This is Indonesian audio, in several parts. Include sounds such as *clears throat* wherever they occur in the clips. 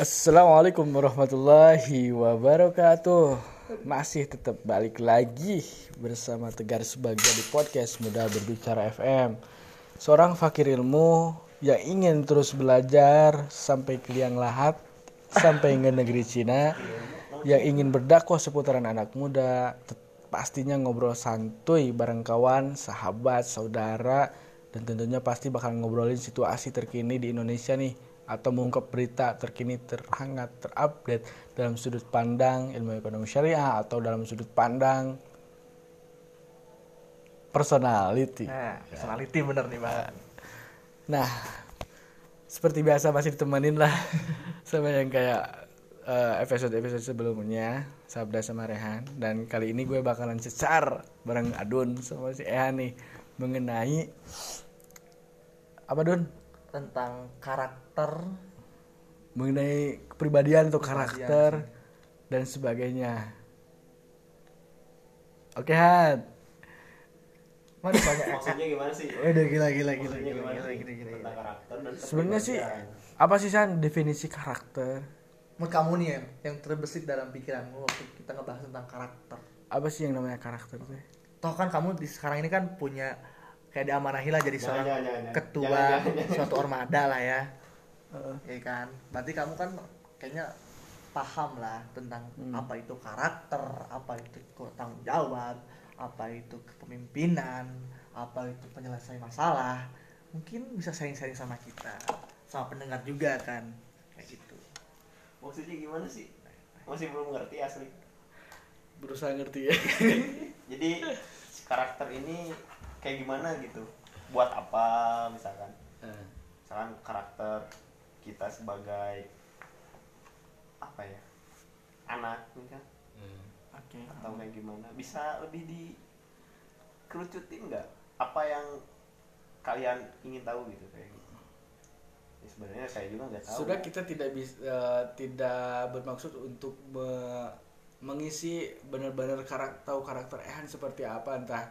Assalamualaikum warahmatullahi wabarakatuh. Masih tetap balik lagi bersama Tegar Sebagai di podcast Muda Berbicara FM Seorang fakir ilmu yang ingin terus belajar sampai ke liang lahat Sampai ke negeri Cina Yang ingin berdakwah seputaran anak muda Pastinya ngobrol santuy bareng kawan, sahabat, saudara Dan tentunya pasti bakal ngobrolin situasi terkini di Indonesia nih atau mengungkap berita terkini terhangat terupdate dalam sudut pandang ilmu ekonomi syariah atau dalam sudut pandang personality. Nah, personality bener nih bang. Nah, seperti biasa masih ditemenin lah *laughs* sama yang kayak eh, episode-episode sebelumnya Sabda sama Rehan dan kali ini gue bakalan cecar bareng Adun sama si Ehan nih mengenai apa Dun? Tentang karakter mengenai kepribadian atau karakter dan sebagainya. Oke Han, Mana banyak maksudnya gimana sih udah gila gila gila maksudnya gila. gila, sih gila, gila, tentang karakter dan Sebenarnya sih kepribadian. apa sih San definisi karakter? Menurut kamu nih yang, yang terbesit dalam pikiranmu waktu kita ngebahas tentang karakter. Apa sih yang namanya karakter tuh? Toh kan kamu di sekarang ini kan punya kayak diamanahi lah jadi Jangan, seorang ketua suatu ormada lah ya. Heeh. Ya kan. Berarti kamu kan kayaknya paham lah tentang Hmm. apa itu karakter, apa itu tanggung jawab, apa itu kepemimpinan, apa itu penyelesaian masalah. Mungkin bisa sharing-sharing sama kita, sama pendengar juga kan. Kayak gitu. maksudnya gimana sih masih belum ngerti asli Berusaha ngerti ya. *laughs* jadi si karakter ini kayak gimana gitu buat apa misalkan misalkan karakter kita sebagai apa ya anak kan? Oke. atau kayak gimana? Bisa lebih dikerucutin nggak? Apa yang kalian ingin tahu gitu kayak gitu? Ya, sebenarnya saya juga nggak tahu. Sudah kita tidak bisa tidak bermaksud untuk me- mengisi benar-benar karakter tahu karakter Ehan seperti apa. Entah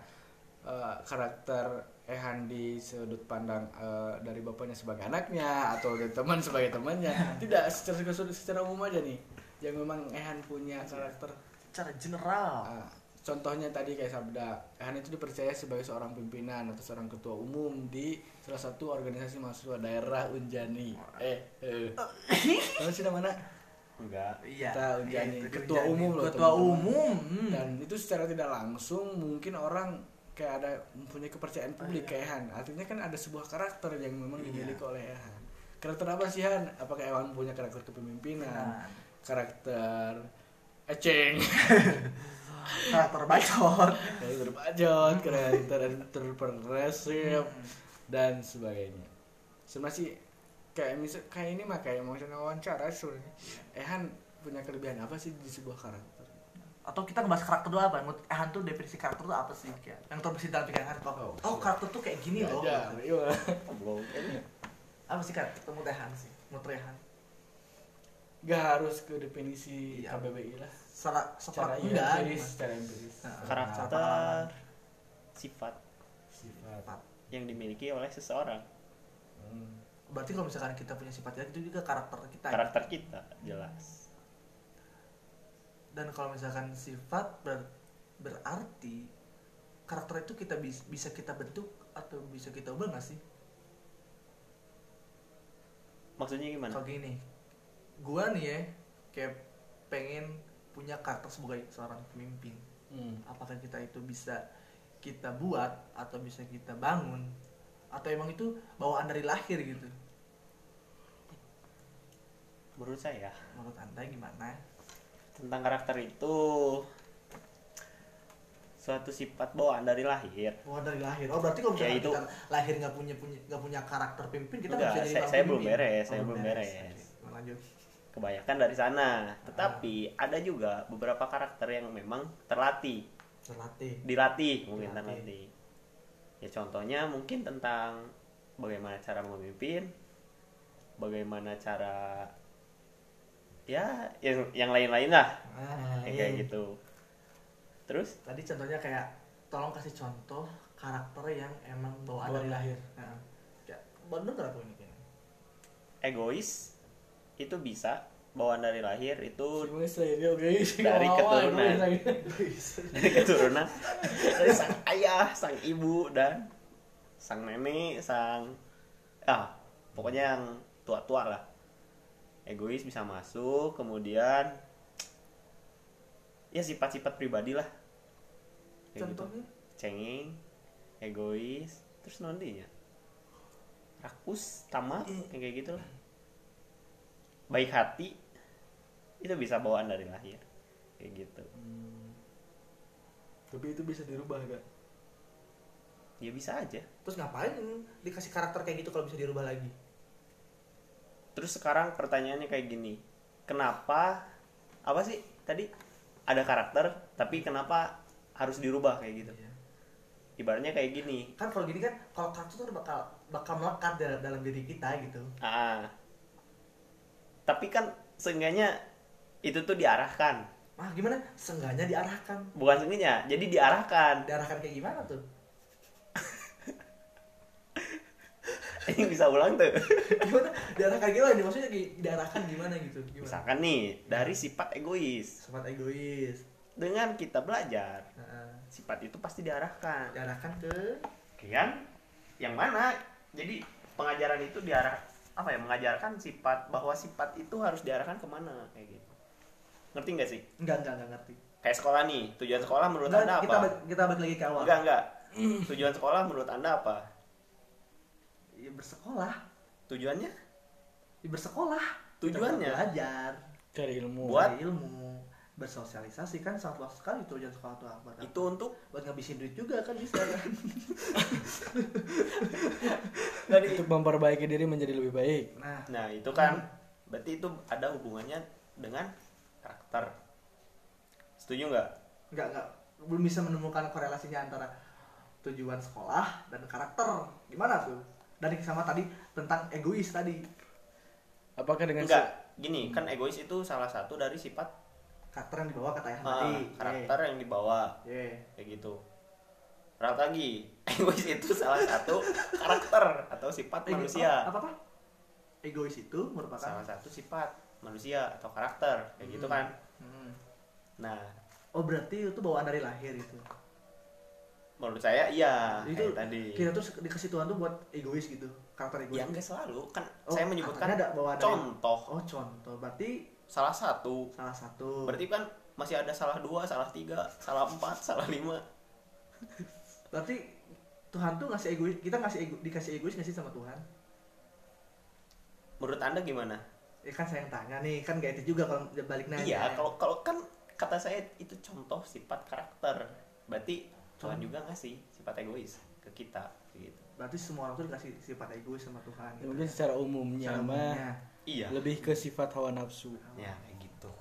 eh, karakter Ehan di sudut pandang eh, dari bapaknya sebagai anaknya atau dari teman sebagai temannya *laughs* tidak secara secara, secara umum aja nih yang memang Ehan punya karakter Secara general. Ah, contohnya tadi kayak sabda Ehan itu dipercaya sebagai seorang pimpinan atau seorang ketua umum di salah satu organisasi mahasiswa daerah Unjani eh eh Tahu sih namanya enggak Iya. Kita Unjani. itu Ketua Unjani. umum loh, Ketua umum. hmm. dan itu secara tidak langsung mungkin orang kayak ada mempunyai kepercayaan publik kayak Han. Artinya kan ada sebuah karakter yang memang dimiliki oleh Han. Karakter apa sih Han? Apakah Ewan punya karakter kepemimpinan? Nah, karakter eceng *laughs* karakter bacot. karakter bajot karakter terprogresif dan sebagainya. Sebenarnya sih kayak misal kayak ini mah kayak mau wawancara sebenarnya Ehan punya kelebihan apa sih di sebuah karakter Atau kita ngebahas karakter dulu apa? Menurut Ehan tuh definisi karakter tuh apa sih? Kayak Yang terbesit dalam pikiran Ehan. Oh, Oh, karakter tuh kayak gini loh. Iya. belum Apa sih karakter menurut Ehan sih? Menurut Ehan. Gak harus ke definisi Iya. KBBI lah. Secara Secara iya, enggak. empiris, secara empiris. Nah, karakter sifat Sifat. yang dimiliki oleh seseorang Hmm. Berarti kalau misalkan kita punya sifat jelek itu juga karakter kita. ya? karakter kita jelas Dan kalau misalkan sifat ber- berarti karakter itu kita bis- bisa kita bentuk atau bisa kita ubah nggak sih? maksudnya gimana Kalau gini, gua nih ya kayak pengen punya karakter sebagai seorang pemimpin. Hmm. Apakah kita itu bisa kita buat atau bisa kita bangun atau emang itu bawaan dari lahir gitu? menurut saya Menurut anda gimana? Tentang karakter itu suatu sifat bawaan dari lahir Bawaan dari lahir. Oh berarti kalau Ya, misalkan itu- kita lahir nggak punya punya nggak punya karakter pemimpin kita nggak bisa jadi saya- saya belum beres, Oh, saya belum beres. Lanjut. kebanyakan dari sana tetapi ada juga beberapa karakter yang memang terlatih Terlatih. dilatih mungkin Dilatih. terlatih ya contohnya mungkin tentang bagaimana cara memimpin bagaimana cara ya yang yang lain-lain lah Ah, yang iya. kayak gitu terus Tadi contohnya kayak tolong kasih contoh karakter yang emang bawaan dari lahir. Nah, kayak bener nggak aku ini egois itu bisa bawaan dari lahir itu? *laughs* Dari keturunan. *laughs* dari keturunan dari sang ayah, sang ibu dan sang nenek, sang ah pokoknya yang tua-tua lah. Egois bisa masuk, kemudian ya sifat-sifat pribadi lah. Kayak gitu. Contohnya? Cengeng, egois, terus nondinya. Rakus, tamak, kayak gitu lah. Baik hati itu bisa bawaan dari lahir. Kayak gitu. Tapi itu bisa dirubah gak? Ya bisa aja. Terus ngapain dikasih karakter kayak gitu kalau bisa dirubah lagi? Terus sekarang pertanyaannya kayak gini. Kenapa apa sih tadi ada karakter tapi kenapa harus dirubah kayak gitu? Ibaratnya kayak gini. Kan kalau gini kan kalau karakter tuh bakal bakal melekat dalam, dalam diri kita gitu. Ah. Tapi kan seenggaknya itu tuh diarahkan. Ah gimana? Seenggaknya diarahkan. Bukan seenggaknya, jadi diarahkan. Diarahkan kayak gimana tuh? *laughs* Ini bisa ulang tuh. *laughs* Gimana? Diarahkan gimana? nih? Maksudnya diarahkan gimana gitu? Gimana? Misalkan nih, dari sifat egois. Sobat egois. Dengan kita belajar, Nah, sifat itu pasti diarahkan. diarahkan ke Kian yang mana? Jadi pengajaran itu diarah apa ya? Mengajarkan sifat bahwa sifat itu harus diarahkan ke mana kayak gitu. Ngerti nggak sih? enggak enggak enggak ngerti. Kayak sekolah nih, tujuan sekolah menurut Enggak, anda kita apa? kita balik lagi ke awal. Enggak enggak. *clears throat* Tujuan sekolah menurut anda apa? Ya, bersekolah. Tujuannya? Ya, bersekolah. Tujuannya? Belajar. Cari ilmu. Buat? Cari ilmu. Bersosialisasi kan sangat luas sekali tujuan sekolah tuh apa? Itu untuk buat ngabisin duit juga kan bisa kan. *laughs* dari Untuk memperbaiki diri menjadi lebih baik. Nah, Nah, itu kan berarti itu ada hubungannya dengan karakter. Setuju nggak? enggak enggak belum bisa menemukan korelasinya antara tujuan sekolah dan karakter. Gimana tuh? Dari sama tadi tentang egois tadi. Apakah dengan Enggak. Gini, kan egois itu salah satu dari sifat Karakter yang dibawa kata yang ah, tadi. karakter yang dibawa Ye. kayak gitu. Rat lagi, *laughs* egois itu salah satu karakter atau sifat Ego- manusia. Apa apa? Egois itu merupakan Salah satu sifat manusia atau karakter kayak gitu Hmm. kan. Hmm. Nah, Oh berarti itu bawaan dari lahir itu. Menurut saya iya itu kayak tadi. kita tuh dikasih Tuhan tuh buat egois gitu, karakter egois. Ya enggak selalu, kan Oh, saya menyebutkan ada bawaan dari- contoh Oh contoh, berarti salah satu. salah satu. Berarti kan masih ada salah dua, salah tiga, salah empat, salah lima. Berarti Tuhan tuh ngasih egois, kita ngasih ego, dikasih egois ngasih sama Tuhan. Menurut anda gimana? Ya kan saya yang tanya nih, kan gak itu juga kalau balik nanya. Iya, kalau kalau kan kata saya itu contoh sifat karakter. Berarti Tuhan juga ngasih sifat egois ke kita gitu. Berarti semua orang tuh dikasih sifat egois sama Tuhan. Ya, mungkin secara umumnya Secara mah umumnya. Iya. lebih ke sifat hawa nafsu. Ya kayak gitu.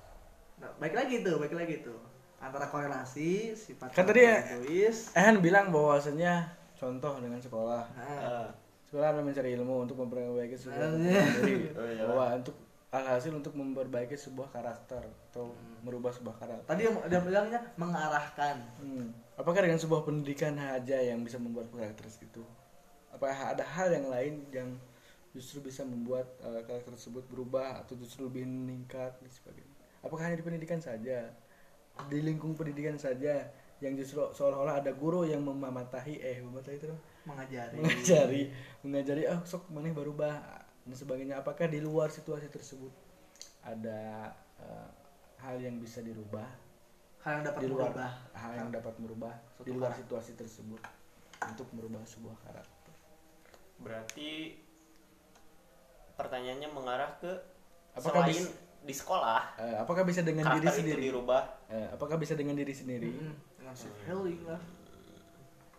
Nah, baik lagi tuh, baik lagi tuh. Antara korelasi sifat Kan tadi ya- egois. Ehan bilang bahwasanya contoh dengan sekolah. Nah, Eh, Sekolah adalah mencari ilmu untuk memperbaiki sebuah Ah, diri. *laughs* Oh, iya. Bahwa untuk alhasil untuk memperbaiki sebuah karakter atau merubah sebuah karakter. tadi yang dia bilangnya mengarahkan. Hmm. Apakah dengan sebuah pendidikan aja yang bisa membuat karakter itu? Apakah ada hal yang lain yang justru bisa membuat uh, karakter tersebut berubah atau justru lebih meningkat dan sebagainya? Apakah hanya di pendidikan saja, di lingkung pendidikan saja yang justru seolah-olah ada guru yang memamatahi eh mematahi itu mengajari. mengajari mengajari ah sok mana berubah dan sebagainya apakah di luar situasi tersebut ada uh, hal yang bisa dirubah Hal yang dapat di luar merubah. hal yang dapat merubah Suatu di luar karakter. situasi tersebut untuk merubah sebuah karakter berarti pertanyaannya mengarah ke Apakah selain bis- di sekolah Eh, apakah bisa dengan diri sendiri dirubah Eh, apakah bisa dengan diri sendiri Hmm, dengan self healing lah.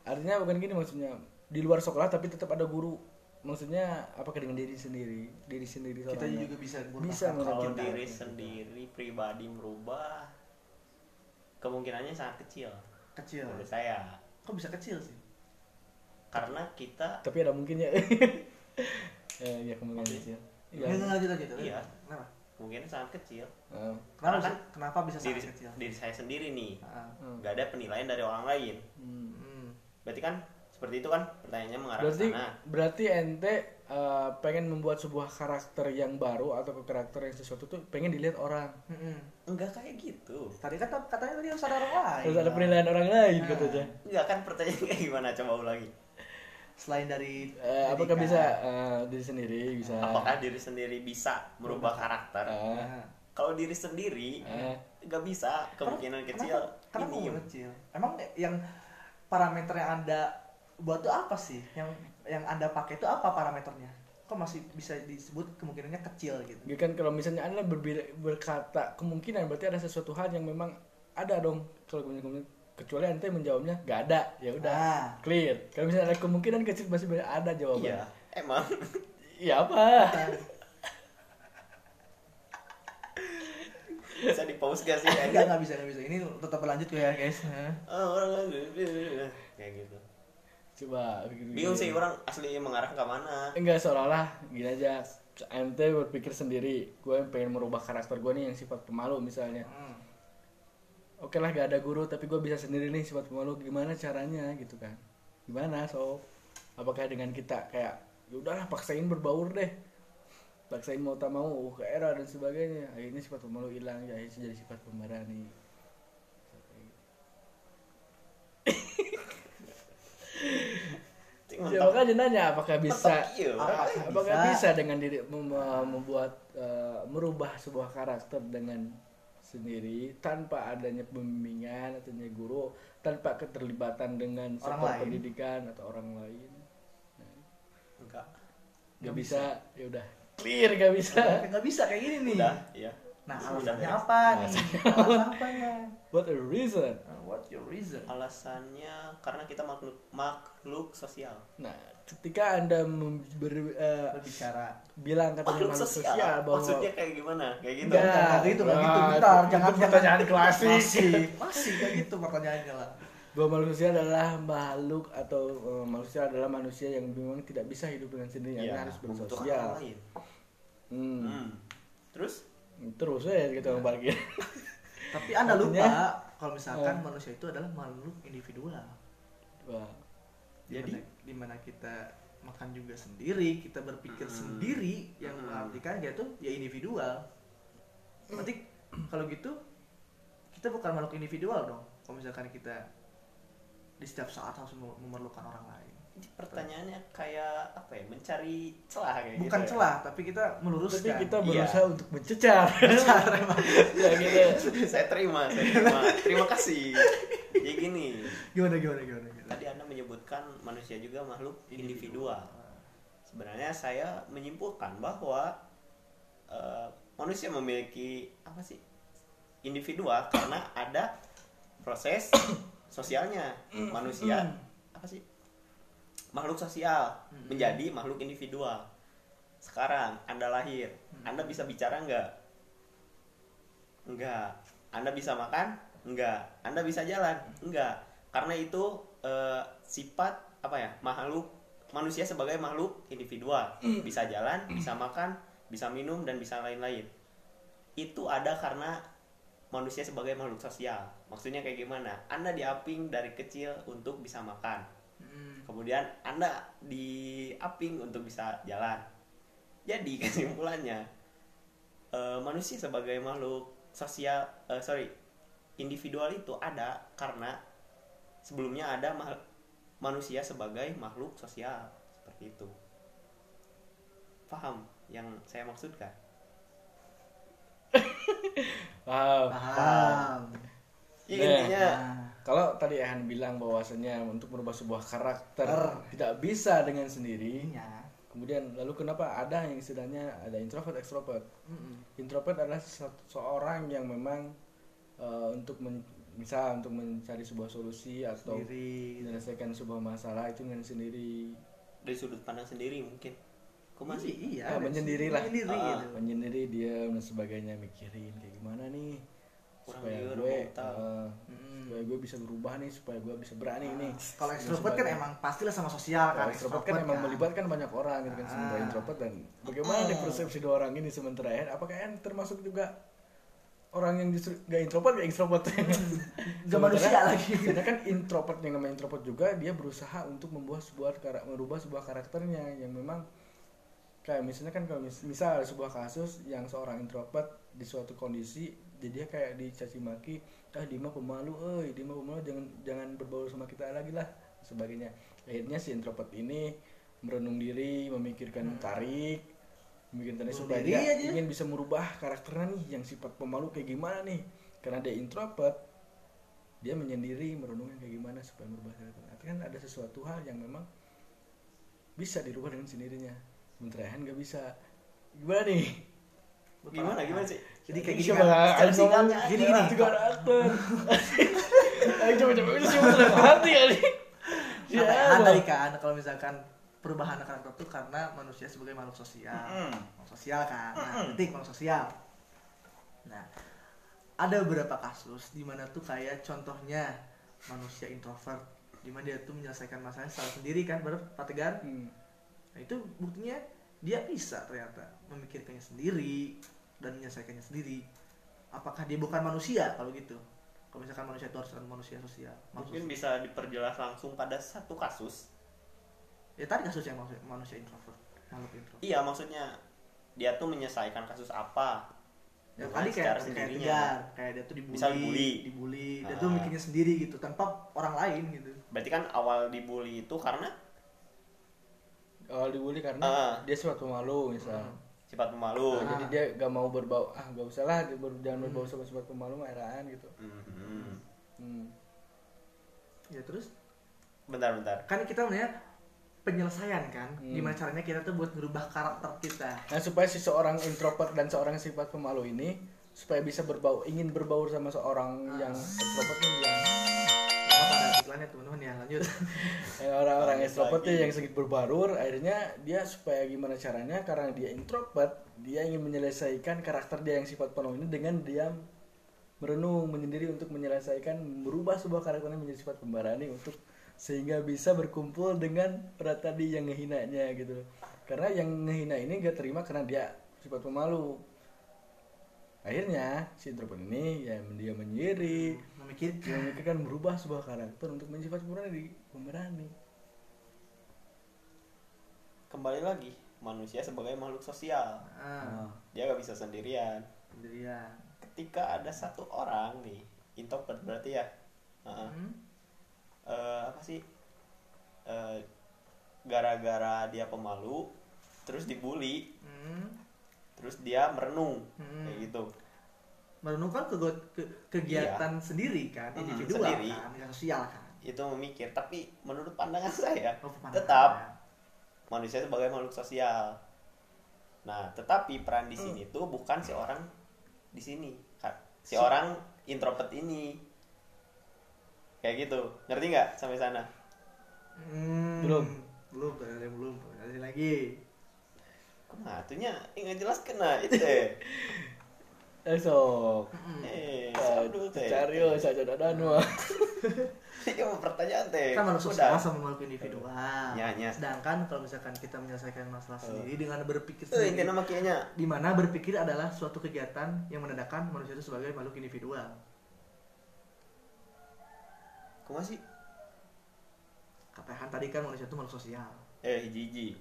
artinya bukan gini maksudnya di luar sekolah tapi tetap ada guru maksudnya apakah dengan diri sendiri diri sendiri Kita juga bisa Bisa kalau kita. diri sendiri pribadi merubah kemungkinannya sangat kecil kecil. menurut saya Kok bisa kecil sih? karena kita tapi ada *laughs* mungkin ya ya ya kemungkinan kecil Iya. iya lanjut lanjut. Iya. Kenapa? kemungkinan sangat kecil Eh, Kenapa kan kenapa bisa diri, sangat kecil? diri saya sendiri nih Ah, hmm. nggak ada penilaian dari orang lain Hmm. hmm. berarti kan seperti itu kan pertanyaannya mengarah berarti ke sana. berarti ente eh, pengen membuat sebuah karakter yang baru atau ke karakter yang sesuatu tuh pengen dilihat orang. Mm-mm. enggak kayak gitu. Tadi kan katanya tadi harus ada orang lain. harus ada penilaian orang lain Nah. katanya. Enggak kan pertanyaannya kayak *laughs* gimana? Coba ulangi Selain dari Eh, apakah bisa eh, diri sendiri bisa? Apakah diri sendiri bisa merubah karakter? Nah. kalau diri sendiri nggak bisa. Kemungkinan Kenapa- kecil Kenapa ini kemungkinan kecil? Emang yang parameter yang anda buat tuh apa sih? Yang yang anda pakai itu apa parameternya? Kok masih bisa disebut kemungkinannya kecil gitu? Ya kan kalau misalnya anda berbeda, berkata kemungkinan berarti ada sesuatu hal yang memang ada dong kalau kemungkinan kecuali ente menjawabnya nggak ada ya udah Ah. clear kalau misalnya ada kemungkinan kecil masih ada jawaban iya emang *laughs* iya apa *laughs* bisa di pause gak sih Enggak, nggak bisa, nggak bisa. Ini tetap berlanjut kok ya guys. Oh, orang kayak gitu coba bingung sih orang asli mengarah ke mana? Enggak seolah-olah gini aja. Ente berpikir sendiri gue pengen merubah karakter gue nih yang sifat pemalu misalnya. Hmm. oke lah gak ada guru tapi gue bisa sendiri nih sifat pemalu. Gimana caranya gitu kan? Gimana so apakah dengan kita kayak ya udahlah paksain berbaur deh. Paksain mau tak mau ke era dan sebagainya. Akhirnya sifat pemalu hilang ya akhirnya jadi sifat pemberani ya makanya nanya apakah bisa. Apakah apakah bisa? bisa dengan diri mem- membuat eh, merubah sebuah karakter dengan sendiri tanpa adanya pembimbingan atau guru tanpa keterlibatan dengan Orang lain. pendidikan atau orang lain enggak nggak bisa ya udah clear nggak bisa Nggak bisa kayak gini nih. udah iya Nah, *laughs* alasannya apa nih? Alasan apanya? what a reason Nah, What your reason? alasannya karena kita makhluk makhluk sosial nah ketika anda ber- eh, Berbicara. bilang katanya makhluk makhluk sosial, sosial bahwa maksudnya kayak gimana kayak gitu Enggak, enggak gitu, enggak gitu. Wah, Bentar, itu jangan pertanyaan klasik. Masih, masih kayak gitu pertanyaannya lah. bahwa makhluk sosial adalah makhluk atau eh, makhluk sosial adalah manusia yang memang tidak bisa hidup dengan sendirinya Iya, Dia harus bersosial hmm. Hmm. terus terus ya gitu orang balik *laughs* Tapi Anda Artinya- lupa kalau misalkan Eh. manusia itu adalah makhluk individual. Wah. Jadi? di mana kita makan juga sendiri, kita berpikir Hmm. sendiri yang Hmm. mengartikan dia tuh ya individual. Berarti *clears throat* kalau gitu kita bukan makhluk individual dong. Kalau misalkan kita di setiap saat harus mem- memerlukan orang lain. Ini pertanyaannya kayak apa ya mencari celah kayak Bukan gitu ya. celah, tapi kita meluruskan. tapi kita Iya. berusaha untuk mencecar. *laughs* Ya gitu saya terima saya terima. Terima kasih. Jadi gini. Gimana gimana gimana. gimana. tadi anda menyebutkan manusia juga makhluk individual. Sebenarnya saya menyimpulkan bahwa eh, manusia memiliki apa sih? Individual karena ada proses sosialnya. Manusia apa sih makhluk sosial Mm. menjadi makhluk individual. Sekarang anda lahir. Anda bisa bicara nggak enggak. Anda bisa makan? Enggak. Anda bisa jalan? Enggak. Karena itu eh, sifat apa ya makhluk manusia sebagai makhluk individual. Bisa jalan bisa makan bisa minum dan bisa lain-lain. Itu ada karena manusia sebagai makhluk sosial. Maksudnya kayak gimana? Anda diaping dari kecil untuk bisa makan. Hmm. Kemudian anda diaping untuk bisa jalan. Jadi kesimpulannya eh, manusia sebagai makhluk sosial eh, sorry individual itu ada karena sebelumnya ada ma- manusia sebagai makhluk sosial. Seperti itu. Paham yang saya maksudkan? Wow *laughs* Paham. Nah, kalau tadi Ehan bilang bahwasanya untuk merubah sebuah karakter Er. tidak bisa dengan sendiri iya. kemudian lalu kenapa ada yang istilahnya ada introvert extrovert Mm-mm. introvert adalah se- seorang yang memang eh, untuk men- misal untuk mencari sebuah solusi atau Sendiri. menyelesaikan sebuah masalah itu dengan sendiri dari sudut pandang sendiri mungkin kok masih Iya, Ah, menyendiri lah. Menyendiri Ah. gitu. menyendiri dia dan sebagainya mikirin kayak gimana nih Kurang supaya liur, gue Mm. supaya gue bisa berubah nih supaya gue bisa berani nih Kalau Dan extrovert kan emang pastilah sama sosial kan. Kalau extrovert kan emang melibatkan banyak orang gitu kan sementara Ah. introvert dan bagaimana nih persepsi dua orang ini sementara Ehan apakah Ehan termasuk juga orang yang justru gak introvert gak extrovert *laughs* Gak manusia lagi. karena kan introvert yang namanya introvert juga dia berusaha untuk membuat sebuah kara- merubah sebuah karakternya yang memang kayak misalnya kan kalau mis- misal ada sebuah kasus yang seorang introvert di suatu kondisi jadi dia kayak dicaci maki ah dia mah pemalu eh dia mah pemalu jangan jangan berbaur sama kita lagi lah sebagainya. Akhirnya si introvert ini merenung diri memikirkan tarik memikirkan tarik supaya dia aja. ingin bisa merubah karakternya nih yang sifat pemalu kayak gimana nih? Karena dia introvert dia menyendiri merenungkan kayak gimana supaya merubah karakter. Artinya kan ada sesuatu hal yang memang bisa dirubah dengan sendirinya. Sementara Han nggak bisa. Gimana nih Gimana gimana sih? Jadi kayak gini kan. secara singkatnya gini gini. itu karakter ayo coba coba itu cuma dalam hati Ya, Bang. tadi kan kalau misalkan perubahan karakter itu karena manusia sebagai makhluk sosial. Mm. Makhluk sosial kan. Nah, detik makhluk sosial. Nah, ada beberapa kasus di mana tuh kayak contohnya manusia introvert di mana dia tuh menyelesaikan masalahnya secara sendiri kan, bener Pak Tegar? Hmm. Nah, itu buktinya dia bisa ternyata memikirkannya sendiri dan menyelesaikannya sendiri. Apakah dia bukan manusia kalau gitu? Kalau misalkan manusia itu harus manusia sosial. Mungkin bisa diperjelas langsung pada satu kasus. ya tadi kasus yang manusia, manusia introvert, makhluk introvert. Iya, maksudnya dia tuh menyelesaikan kasus apa? Ya, tadi kayak kayak sendirinya. Tegar, kayak dia tuh dibully, Misal dibully. dibully, dia Ah. tuh mikirnya sendiri gitu tanpa orang lain gitu. Berarti kan awal dibully itu karena awal dibully karena Ah. dia suatu malu misal Hmm. sifat pemalu. Nah, jadi dia gak mau berbau ah gak usah lah dia ber- jangan berbau Hmm. sama sifat pemalu mah eraan gitu Mhm. hmm. Ya terus Bentar, bentar. kan kita namanya penyelesaian kan, Hmm. gimana caranya kita tuh buat ngerubah karakter kita. nah supaya si seorang introvert dan seorang sifat pemalu ini supaya bisa berbau ingin berbaur sama seorang Ah. yang extrovert nih yang iklannya teman-teman ya lanjut. yang *laughs* orang-orang lagi. nih yang sedikit berbaur akhirnya dia supaya gimana caranya karena dia introvert dia ingin menyelesaikan karakter dia yang sifat pemalu ini dengan diam merenung menyendiri untuk menyelesaikan merubah sebuah karakternya menjadi sifat pemberani untuk sehingga bisa berkumpul dengan orang tadi yang ngehinanya gitu karena yang ngehina ini gak terima karena dia sifat pemalu akhirnya si introvert ini ya dia menyendiri Memikirkan. dia memikirkan merubah sebuah karakter untuk menjadi sifat pemberani pemberani Kembali lagi, manusia sebagai makhluk sosial. Ah, Nah, Dia gak bisa sendirian. sendirian. Ketika ada satu orang nih, introvert berarti ya. Heeh. Hmm. Eh, apa sih? Eh, gara-gara dia pemalu, terus dibully, Hmm. terus dia merenung Hmm. kayak gitu. Merenungkan ke, ke- kegiatan sendiri kan, Hmm, individual sendiri. kan, yang sosial kan. Itu memikir, tapi menurut pandangan saya Oh, pemandangan. tetap manusia sebagai makhluk sosial. Nah, tetapi peran di Hmm. sini tuh bukan si orang di sini, Ka- si orang introvert ini. Kayak gitu, ngerti nggak sampai sana? Hmm. Belum. Belum, ada yang belum. Ada lagi. Nah, itunya nggak jelas kena itu. *laughs* eh. esok. Eh, teh. cari yo saja dadan *laughs* Ini mau pertanyaan teh. kan makhluk Udah. sama makhluk individual. Ya, ya. Sedangkan kalau misalkan kita menyelesaikan masalah sendiri dengan berpikir Itu sendiri, di mana berpikir adalah suatu kegiatan yang menandakan manusia itu sebagai makhluk individual. Kumaha sih? Kata Han tadi kan manusia itu makhluk sosial. Eh, hiji-hiji.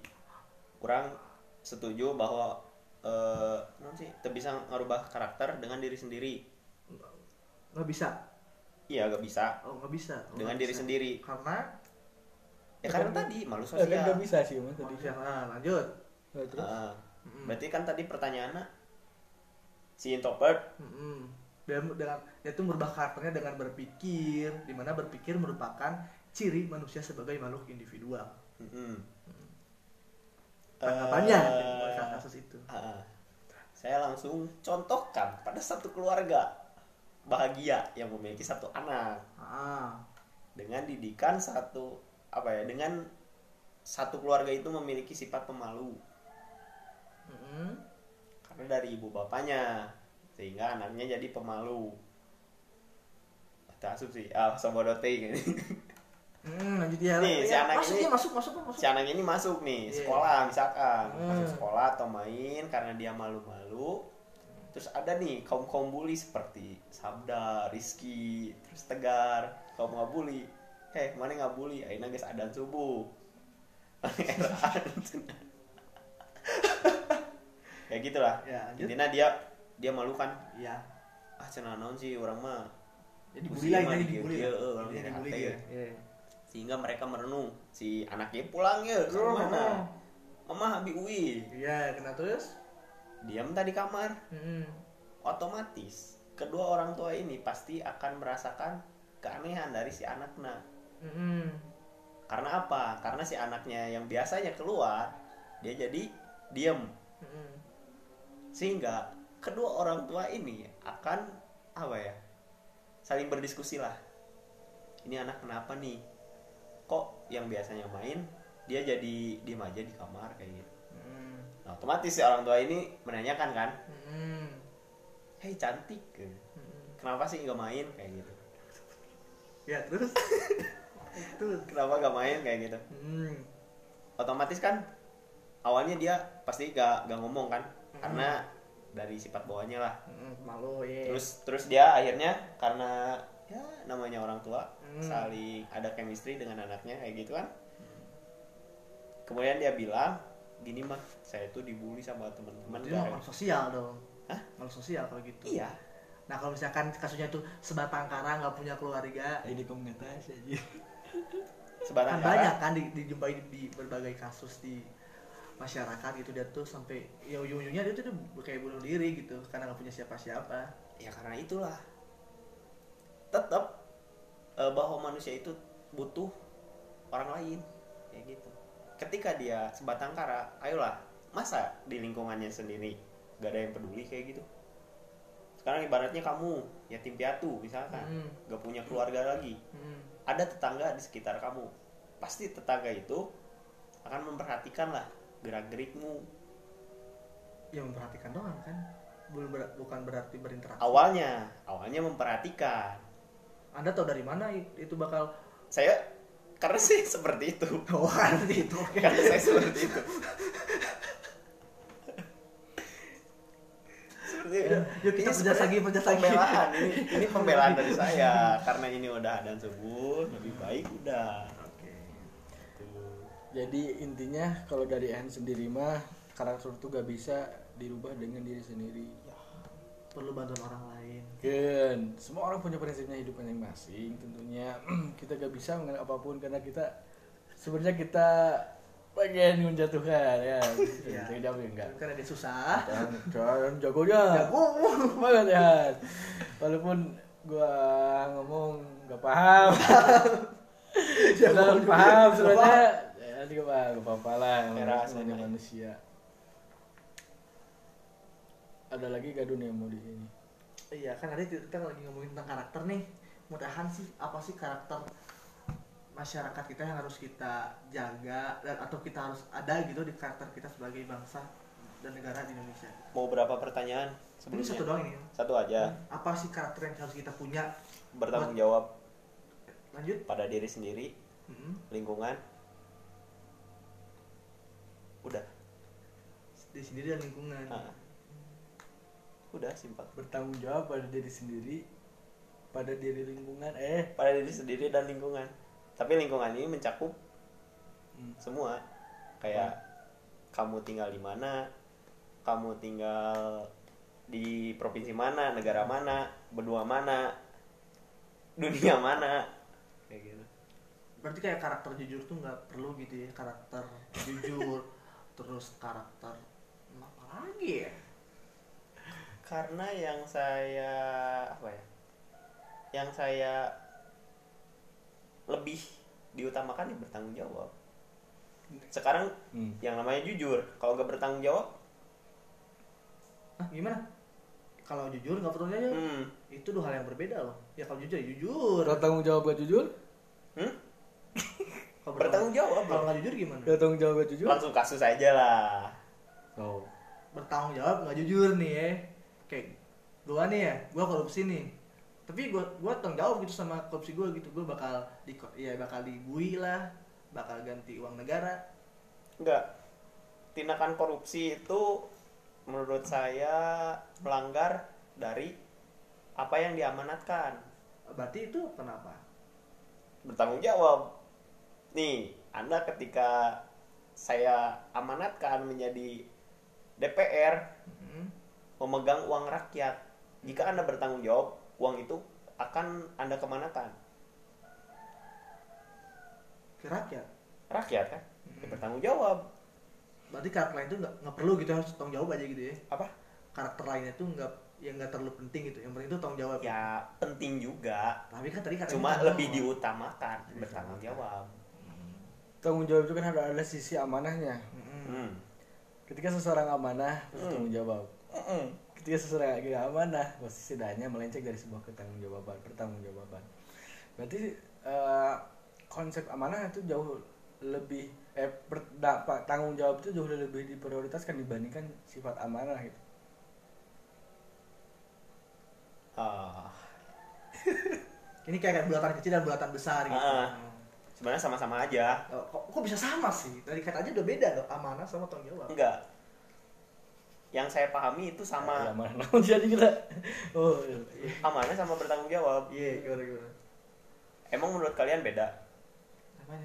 Kurang setuju bahwa eh non sih, bisa ngerubah karakter dengan diri sendiri. Nggak bisa. Iya, gak bisa. Oh, nggak bisa. Oh, Dengan nggak diri bisa. sendiri. Karena Ya karena tadi malu kan sosial. gak bisa sih mas tadi manusia. Nah, lanjut. Nah, terus Ah, berarti kan tadi pertanyaannya si introvert Mm-mm. Dan dengan yaitu merubah karakternya dengan berpikir, di mana berpikir merupakan ciri manusia sebagai makhluk individual. mm-mm. Tanggapannya melihat kasus itu. ah, saya langsung contohkan pada satu keluarga bahagia yang memiliki satu anak. Ah, dengan didikan satu apa ya dengan satu keluarga itu memiliki sifat pemalu. Mm-mm. karena dari ibu bapaknya sehingga anaknya jadi pemalu. Asup sih ah sobodote ini *laughs* Hmm, lanjut ya. Nih, si Ya, anak masuk, ini- ya, masuk, masuk, masuk. si anak ini masuk nih Iya. sekolah misalkan Hmm. masuk sekolah atau main karena dia malu-malu terus ada nih kaum kaum bully seperti Sabda, Rizky, terus Tegar, kaum nggak bully. Eh, mana nggak bully? Aina guys adan subuh. *laughs* Ya gitulah. Ya, lanjut. Intinya dia dia malu kan. Iya. Ah cenah naon sih orang mah. Jadi Usia bully lah mah ini di- dibully. iya, eh, orang dibully ya. ya. Iya. Sehingga mereka merenung si anaknya pulang ya ke Oh, mana? Mama Abi Uwi. Iya, kena terus? Diam tadi kamar. Mm-mm. otomatis kedua orang tua ini pasti akan merasakan keanehan dari si anaknya. Mm-mm. Karena apa? Karena si anaknya yang biasanya keluar, dia jadi diem. Mm-mm. Sehingga kedua orang tua ini akan apa ya? Saling berdiskusi lah. Ini anak kenapa nih? Kok yang biasanya main dia jadi diem aja di kamar kayak gitu. Mm-mm. Nah, otomatis si orang tua ini menanyakan kan, Mm-mm. "Hei cantik, Mm-mm. kenapa sih nggak main kayak gitu?" Ya, terus? Itu. *laughs* kenapa gak main kayak gitu Mm. otomatis kan awalnya dia pasti gak, gak ngomong kan Hmm. karena dari sifat bawahnya lah Mm, malu ya. terus terus dia akhirnya karena ya namanya orang tua Hmm. saling ada chemistry dengan anaknya kayak gitu kan kemudian dia bilang gini mah saya tuh dibully sama teman-teman gara- malu sosial dong. Hah? Malu sosial kalau gitu. iya Nah kalau misalkan kasusnya itu sebatang kara nggak punya keluarga, ini komunitas aja *laughs* sebatang kan kara banyak kan di, dijumpai di, di berbagai kasus di masyarakat gitu dia tuh sampai ya ujung-ujungnya dia tuh kayak bunuh diri gitu karena nggak punya siapa-siapa. ya karena itulah tetap eh, bahwa manusia itu butuh orang lain kayak gitu. Ketika dia sebatang kara ayolah masa di lingkungannya sendiri gak ada yang peduli kayak gitu? Sekarang ibaratnya kamu yatim piatu misalkan Hmm. gak punya keluarga lagi. Hmm. ada tetangga di sekitar kamu. Pasti tetangga itu akan memperhatikan lah gerak gerikmu. Ya memperhatikan doang kan, bukan berarti berinteraksi. awalnya awalnya memperhatikan Anda tahu dari mana itu bakal saya karena *laughs* sih seperti itu oh kan itu oke. *laughs* karena saya seperti itu seperti itu Yuk kita lagi, lagi. pembelaan ini *laughs* ini pembelaan dari saya karena ini udah dan subuh lebih baik udah Oke. Tuh. jadi intinya kalau dari N sendiri mah karakter tuh gak bisa dirubah dengan diri sendiri Perlu bantuan orang lain. kan semua orang punya prinsipnya hidup masing-masing tentunya. *clears throat* Kita gak bisa mengenai apa pun karena kita sebenarnya kita pengen menjatuhkan ya. *laughs* Iya. Jangan jawab ya enggak. Karena dia susah. jangan jangan jagonya. Jago. *laughs* banget ya. Walaupun gua ngomong gak paham. *laughs* Padahal paham sebenarnya. Ya juga pak gak apa-apa lah. Era sana. manusia ada lagi gak dunia mau di sini Iya kan tadi kita lagi ngomongin tentang karakter nih. Mudahan sih apa sih karakter masyarakat kita yang harus kita jaga dan atau kita harus ada gitu di karakter kita sebagai bangsa dan negara di Indonesia. mau berapa pertanyaan Ini sebelumnya satu doang ini. satu aja Apa sih karakter yang harus kita punya? bertanggung jawab Lanjut. pada diri sendiri Hmm, lingkungan udah di sendiri dan lingkungan. Ah. Udah simpel. Bertanggung jawab pada diri sendiri pada diri lingkungan eh. Pada diri sendiri dan lingkungan. Tapi lingkungan ini mencakup Hmm. semua. Kayak kamu tinggal di mana kamu tinggal di provinsi mana negara mana benua mana dunia mana. Kayak gitu. Berarti kayak karakter jujur tuh nggak perlu gitu ya karakter jujur *laughs* terus karakter apa lagi ya? Karena yang saya apa ya yang saya lebih diutamakan ya bertanggung jawab sekarang Hmm. yang namanya jujur kalau nggak bertanggung jawab Ah gimana? Kalau jujur nggak perlu jawab. hmm, Itu dua hal yang berbeda loh. Ya kalau jujur ya jujur. kalau tanggung jawab gak jujur hmm? *laughs* Kalau bertanggung jawab Kalau nggak jujur gimana? kalau tanggung jawab gak jujur langsung kasus aja lah oh Bertanggung jawab nggak jujur nih ya. Kayak gua nih ya, gua korupsi nih. Tapi gua gua tanggung jawab gitu sama korupsi gua gitu. Gua bakal di ya bakal dibui lah, bakal ganti uang negara. enggak tindakan korupsi itu menurut saya melanggar dari apa yang diamanatkan berarti itu kenapa bertanggung jawab nih anda ketika saya amanatkan menjadi DPR Hmm. Memegang uang rakyat. Jika anda bertanggung jawab uang itu akan anda kemanakan? Ke rakyat? Rakyat kan? Ya, Hmm. bertanggung jawab. Berarti karakter lain itu nggak nggak perlu gitu harus tanggung jawab aja gitu ya? Apa? Karakter lainnya tuh nggak yang nggak terlalu penting gitu yang penting itu tanggung jawab. Ya penting juga. Tapi kan tadi katanya cuma lebih jawab. diutamakan Lebih bertanggung jawab. Tanggung jawab itu kan ada ada sisi amanahnya. Mm-mm. hmm. ketika seseorang amanah Hmm. tanggung jawab ketika seseorang tidak amanah pasti setidaknya melenceng dari sebuah ketanggungjawaban pertanggungjawaban. Berarti eh, konsep amanah itu jauh lebih eh pa- tanggung jawab itu jauh lebih diprioritaskan dibandingkan sifat amanah gitu. Ah, *laughs* ini kayak bulatan kecil dan bulatan besar gitu. Ah. sebenarnya sama-sama aja. Oh, kok, kok bisa sama sih? Tadi kata aja udah beda loh amanah sama tanggung jawab enggak yang saya pahami itu Ya, sama amanah *laughs* jadi kita oh iya. amanah sama bertanggung jawab. Iya gimana gimana? Emang menurut kalian beda?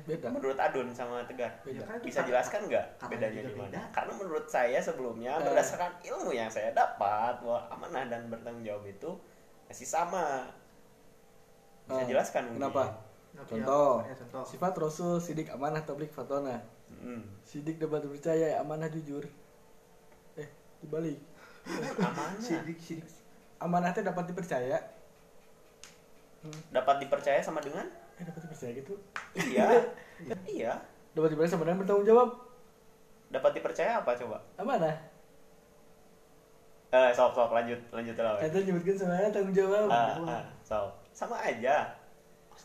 Beda. Menurut Adun sama Tegar? Beda Ya kan bisa jelaskan nggak bedanya di mana? beda. karena menurut saya sebelumnya Eh. berdasarkan ilmu yang saya dapat bahwa amanah dan bertanggung jawab itu masih sama. Bisa Eh, jelaskan mungkin? kenapa? Oke, contoh. ya, contoh. Sifat rasul sidik amanah tablik fatona. Hmm. sidik dapat dipercaya amanah jujur dibalik sidik sidik. Amanah itu dapat dipercaya. Dapat dipercaya sama dengan? Eh dapat dipercaya gitu. Iya. *laughs* Iya. Dapat dipercaya sama dengan bertanggung jawab. Dapat dipercaya apa coba? Amanah. Eh sok sok lanjut lanjut lah itu nyebutkan sebenarnya tanggung jawab. Ah, ah, sok. Sama aja.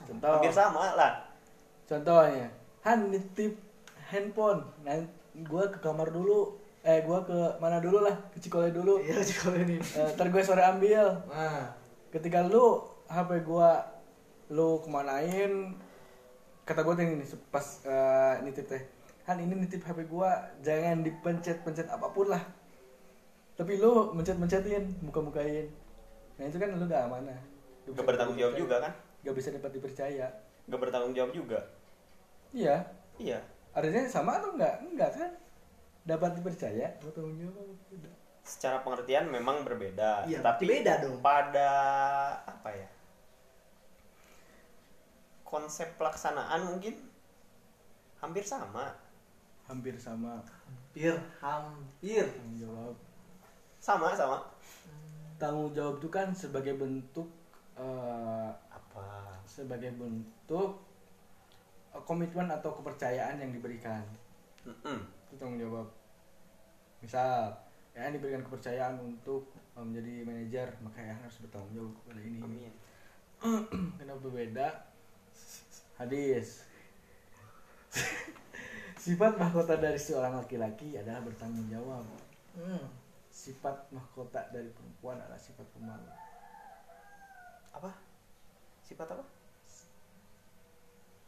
Contoh. Hampir sama lah. Contohnya Han nitip handphone. Nah gua ke kamar dulu eh gua ke mana dulu lah? Ke Cikole dulu. Iya kalau ini Eh, ntar gue sore ambil. Nah. Ketika lu HP gua lu kemanain? Kata gua ini nih pas eh, nitip teh Han ini nitip HP gua jangan dipencet-pencet apa pun lah. Tapi lu mencet-mencetin muka-mukain. Nah itu kan lu gak amanah Lu gak bertanggung jawab juga kan? Gak bisa dapat dipercaya. Gak bertanggung jawab juga? Iya. Iya. Artinya sama atau enggak enggak kan dapat dipercaya? Jawab udah. secara pengertian memang berbeda Iya, tapi beda dong. pada apa ya konsep pelaksanaan mungkin hampir sama. Hampir sama. Hampir hampir. Tanggung jawab. Sama sama. Tanggung jawab itu kan sebagai bentuk eh, apa? sebagai bentuk eh, komitmen atau kepercayaan yang diberikan. Mm-mm. itu tanggung jawab misal ya diberikan kepercayaan untuk menjadi manajer maka ya harus bertanggung jawab kepada ini. Amin. *clears throat* Kenapa beda hadis. *laughs* Sifat mahkota dari seorang laki-laki adalah bertanggung jawab. Hmm. sifat mahkota dari perempuan adalah sifat pemalu. Apa? Sifat apa?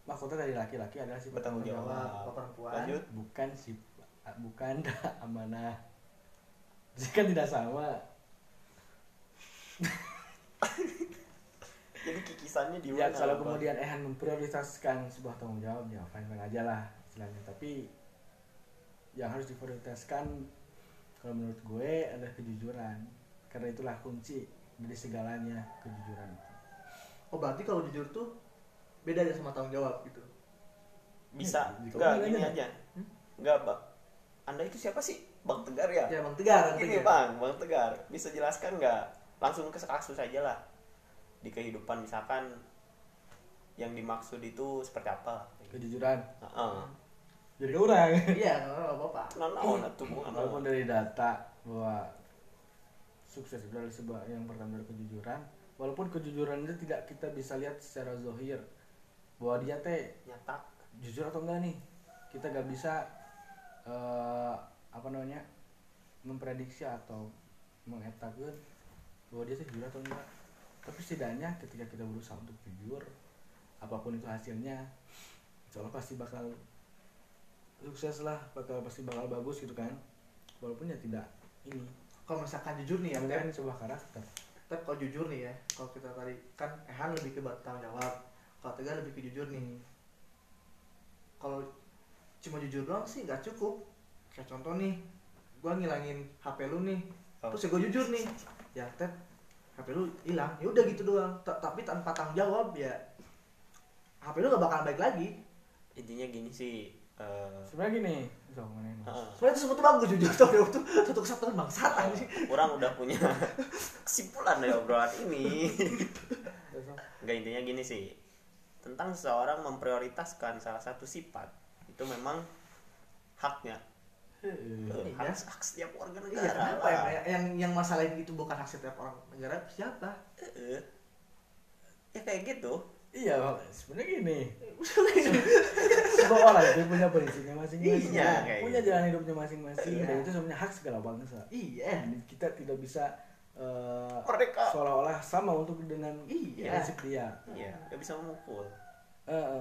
Mahkota dari laki-laki adalah sifat bertanggung jawab. Perempuan. lanjut bukan sifat bukan *laughs* amanah. Jadi kan tidak sama. *laughs* Jadi kikisannya di ya mana kalau kemudian Ehan memprioritaskan sebuah tanggung jawab ya fine fine aja lah istilahnya. Tapi yang harus diprioritaskan kalau menurut gue adalah kejujuran. Karena itulah kunci dari segalanya kejujuran itu. Oh berarti kalau jujur tuh beda aja sama tanggung jawab gitu? Bisa. Ya, enggak jika gini ada. aja. Enggak bang anda itu siapa sih? Bang tegar ya? Ya bang tegar Bang Gini Tegar. bang, bang Tegar, bisa jelaskan nggak? Langsung ke kasus aja lah. Di kehidupan misalkan yang dimaksud itu seperti apa? kejujuran. Heeh. jadi orang *laughs* iya nggak apa-apa Nah, tuh walaupun dari data bahwa sukses itu adalah sebuah yang pertama dari kejujuran walaupun kejujuran itu tidak kita bisa lihat secara zohir. Bahwa dia teh nyata. jujur atau enggak nih? Kita gak bisa eh, apa namanya memprediksi atau mengetahui bahwa dia tuh jujur atau enggak. Tapi setidaknya ketika kita berusaha untuk jujur apa pun itu hasilnya insya Allah pasti bakal sukses lah bakal pasti bakal bagus gitu kan. Walaupun ya tidak ini. Kalau misalkan jujur nih ya kan sebuah karakter. Tep kalau jujur nih ya kalau kita tadi kan Ehan lebih ke tanggung jawab. Kalau Tegar lebih ke jujur nih. Kalau cuma jujur doang sih nggak cukup. Kayak contoh nih gua ngilangin HP lu nih Oh. terus ya gue jujur nih ya Tep HP lu hilang. Ya udah gitu doang Ta- tapi tanpa tanggung jawab ya HP lu gak bakalan baik lagi. Intinya gini sih eh, sebenarnya gini heeh. sebenarnya itu tuh bagus jujur. Tuh itu satu kesatuan bangsat anjing. orang udah punya kesimpulan dari obrolan ini. Enggak intinya gini sih tentang seseorang memprioritaskan salah satu sifat itu memang haknya Heeh. Eh, Iya. hak, hak setiap warga iya negara kenapa ya lah. yang yang, yang masalah ini itu bukan hak setiap orang negara siapa Eh, ya kayak gitu iya sebenarnya gini *laughs* semua orang itu punya prinsipnya masing-masing Iya, punya gitu. jalan hidupnya masing-masing Iya. dan itu sebenarnya hak segala bangsa iya Dan kita tidak bisa eh, Merdeka. seolah-olah sama untuk dengan Iya. prinsip dia iya gak bisa memukul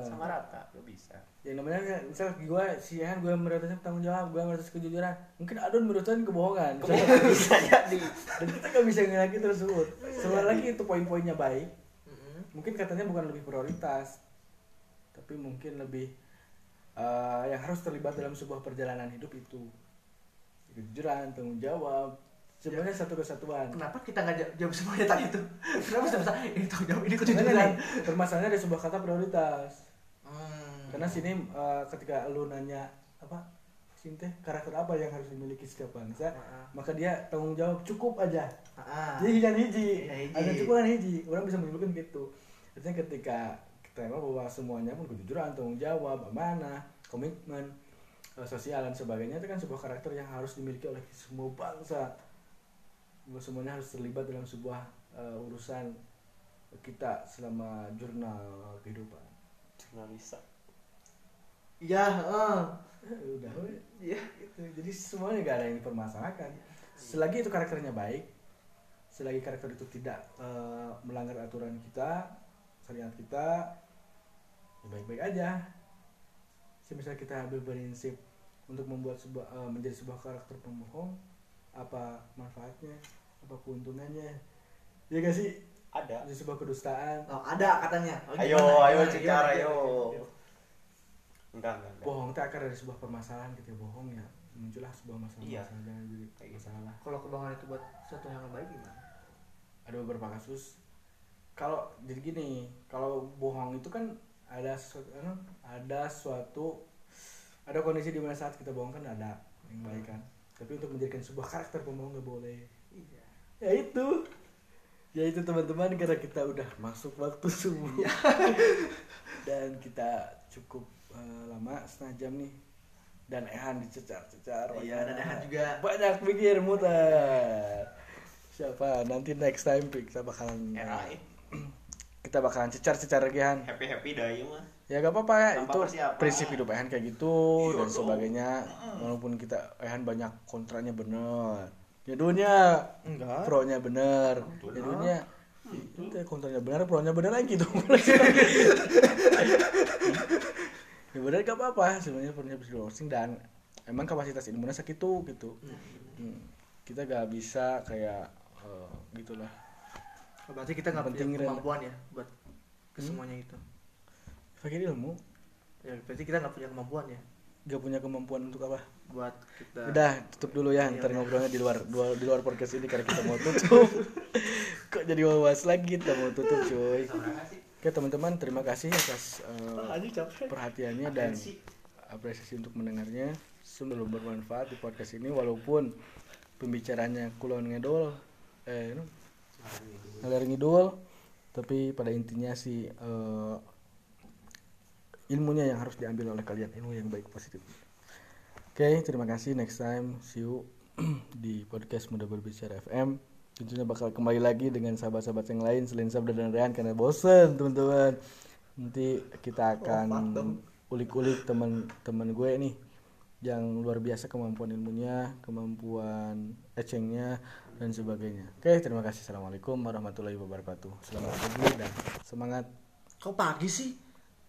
Sama rata gak bisa. Yang namanya kan, misal gue si Ehan gue meratakan tanggung jawab gue meratakan kejujuran mungkin Adon meratakan kebohongan. *laughs* Bisa jadi. Dan kita gak bisa ngilangin tersebut. Sebenarnya lagi itu poin-poinnya baik mungkin katanya bukan lebih prioritas tapi mungkin lebih eh, yang harus terlibat dalam sebuah perjalanan hidup itu. Kejujuran tanggung jawab sebenarnya satu kesatuan. Kenapa kita nggak jawab, semuanya tadi itu? Kenapa bisa bisa? Ini tanggung jawab ini kejujuran. permasalahannya ada sebuah kata prioritas. Hmm. karena sini eh, ketika lu nanya apa sini teh karakter apa yang harus dimiliki setiap bangsa Ah, maka dia tanggung jawab cukup aja. Ah. jadi kan hiji. Ada cukup kan hiji. Orang bisa menyimpulkan gitu. Artinya ketika kita emang bahwa semuanya pun kejujuran tanggung jawab amanah komitmen eh, sosial dan sebagainya itu kan sebuah karakter yang harus dimiliki oleh semua bangsa semuanya harus terlibat dalam sebuah eh, urusan kita selama jurnal kehidupan. Bisa iya heeh. udah iya. Gitu. jadi semuanya gak ada yang dipermasalahkan. Selagi itu karakternya baik selagi karakter itu tidak eh, melanggar aturan kita syariat kita ya baik-baik aja. Semisal kita ambil prinsip untuk membuat sebuah eh, menjadi sebuah karakter pembohong apa manfaatnya apa keuntungannya. Ya gak sih? Ada. Jadi sebuah kedustaan. Oh, ada katanya. Oh, ayo gimana? ayo cecar Gimana? ayo. Gimana? enggak enggak enggak. Bohong itu akar dari sebuah permasalahan ketika bohong ya. Muncullah sebuah masalah Iya. masalah jadi Kayak gitu. masalah. Kalau kebohongan itu buat suatu hal yang baik gimana? Ada beberapa kasus. Kalau jadi gini kalau bohong itu kan ada suatu anu, ada suatu ada kondisi di mana saat kita bohong kan ada yang baik kan tapi untuk menjadikan sebuah karakter pembohong nggak boleh. Iya. Ya itu. Ya itu teman-teman karena kita udah masuk waktu subuh. *laughs* Dan kita cukup eh, lama setengah jam nih. Dan Ehan dicecar-cecar. Iya dan. Ehan juga. banyak pikir muter. Siapa? Nanti next time kita bakalan Erai. kita bakalan cecar-cecar lagi Han. Happy happy dah iya mah ya gak apa-apa ya Tanpa itu persiapan. prinsip hidup Ehan kayak gitu Iya dan dong. sebagainya. Walaupun kita Ehan banyak kontranya bener. Ya dunia enggak. pro nya bener ya dunia itu kontranya bener pro nya bener lagi tuh. *laughs* Ya bener gak apa-apa. Sebenarnya punya masing dan emang kapasitas ilmunya segitu gitu. Hmm. kita gak bisa kayak eh, gitulah. Berarti kita nggak punya kemampuan ya buat ke Hmm? itu pakai ilmu. Ya berarti kita nggak punya kemampuan ya? Gak punya kemampuan untuk apa? Buat kita udah tutup dulu ya Iya, ntar ngobrolnya di luar di luar podcast ini karena kita mau *laughs* tutup. Kok jadi wawas lagi kita mau tutup cuy. Oke teman-teman terima kasih atas capek. perhatiannya dan apresiasi untuk mendengarnya. Sebelum bermanfaat di podcast ini walaupun pembicaranya kulon ngedol eh ngalir ngidul tapi pada intinya sih eh, ilmunya yang harus diambil oleh kalian ilmu yang baik positif. Oke terima kasih. Next time see you *clears throat* di podcast muda berbicara FM tentunya bakal kembali lagi dengan sahabat-sahabat yang lain selain Sabda dan Rehan karena bosen teman-teman. Nanti kita akan ulik-ulik teman-teman gue nih yang luar biasa kemampuan ilmunya kemampuan ecengnya dan sebagainya. Oke terima kasih. Assalamualaikum warahmatullahi wabarakatuh. Selamat pagi dan semangat. Kau pagi sih